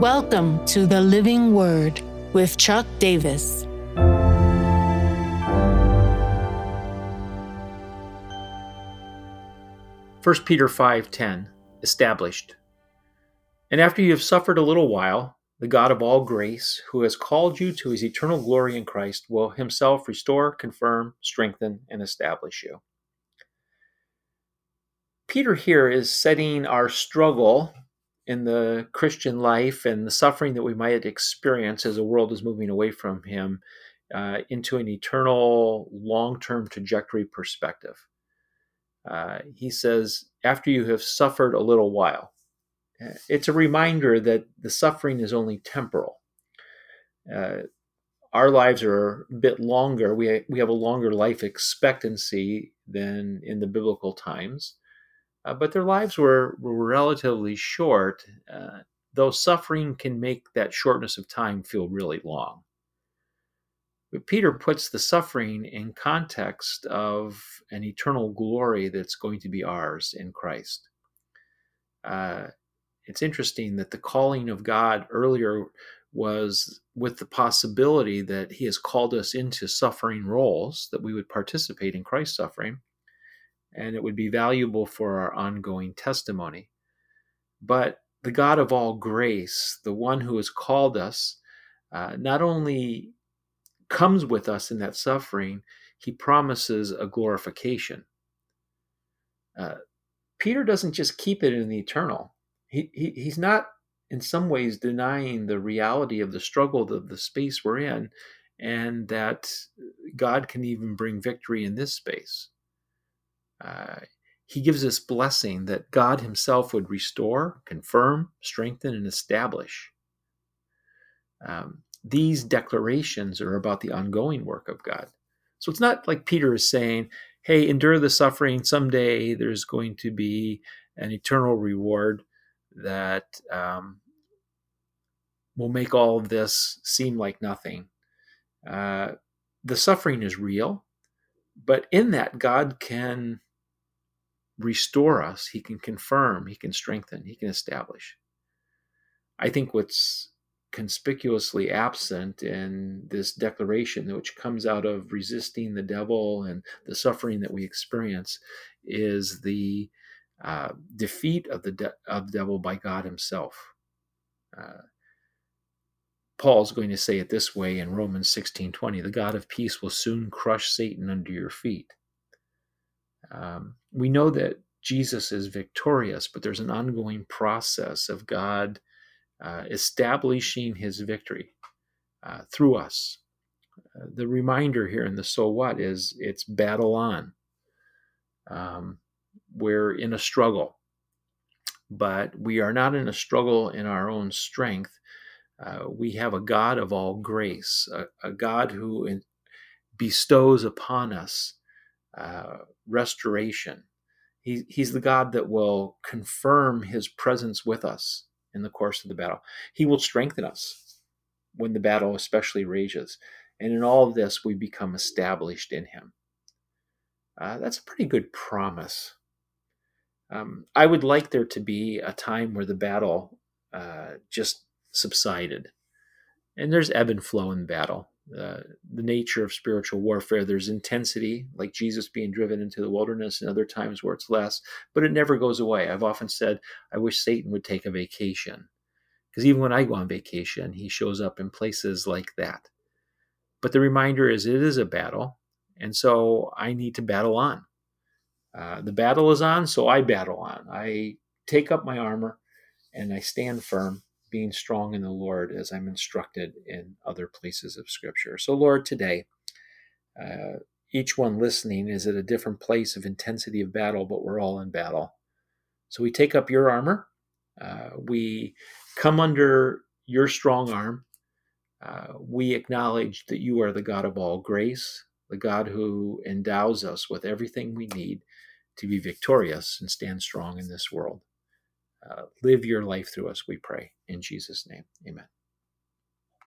Welcome to the Living Word with Chuck Davis. First Peter 5:10 established. And after you have suffered a little while, the God of all grace, who has called you to his eternal glory in Christ, will himself restore, confirm, strengthen, and establish you. Peter here is setting our struggle in the Christian life and the suffering that we might experience as the world is moving away from him uh, into an eternal, long term trajectory perspective. Uh, he says, after you have suffered a little while, it's a reminder that the suffering is only temporal. Uh, our lives are a bit longer. We, we have a longer life expectancy than in the biblical times, uh, but their lives were, were relatively short, uh, though suffering can make that shortness of time feel really long. But Peter puts the suffering in context of an eternal glory that's going to be ours in Christ. Uh, it's interesting that the calling of God earlier was with the possibility that He has called us into suffering roles, that we would participate in Christ's suffering, and it would be valuable for our ongoing testimony. But the God of all grace, the one who has called us, uh, not only comes with us in that suffering, he promises a glorification. Uh, Peter doesn't just keep it in the eternal he, he he's not in some ways denying the reality of the struggle of the space we're in and that god can even bring victory in this space uh, he gives us blessing that god himself would restore confirm strengthen and establish. Um, these declarations are about the ongoing work of god. So it's not like peter is saying hey endure the suffering. Someday there's going to be an eternal reward that um, will make all of this seem like nothing. Uh, the suffering is real, but in that, God can restore us, He can confirm, He can strengthen, He can establish. I think what's conspicuously absent in this declaration, which comes out of resisting the devil and the suffering that we experience, is the uh, defeat of the de- of the devil by God Himself. Uh, Paul's going to say it this way in Romans 16:20: "The God of peace will soon crush Satan under your feet." Um, we know that Jesus is victorious, but there's an ongoing process of God uh, establishing His victory uh, through us. Uh, the reminder here in the so what is it's battle on. Um, we're in a struggle, but we are not in a struggle in our own strength. Uh, we have a God of all grace, a, a God who in, bestows upon us uh, restoration. He, he's the God that will confirm his presence with us in the course of the battle. He will strengthen us when the battle especially rages. And in all of this, we become established in him. Uh, that's a pretty good promise um, I would like there to be a time where the battle uh, just subsided. And there's ebb and flow in battle. Uh, the nature of spiritual warfare, there's intensity, like Jesus being driven into the wilderness, and other times where it's less, but it never goes away. I've often said, I wish Satan would take a vacation. Because even when I go on vacation, he shows up in places like that. But the reminder is it is a battle. And so I need to battle on. Uh, the battle is on, so I battle on. I take up my armor and I stand firm, being strong in the Lord as I'm instructed in other places of Scripture. So, Lord, today, uh, each one listening is at a different place of intensity of battle, but we're all in battle. So we take up your armor. Uh, we come under your strong arm. Uh, we acknowledge that you are the God of all grace, the God who endows us with everything we need to be victorious and stand strong in this world. Uh, live your life through us, we pray. In Jesus' name, amen.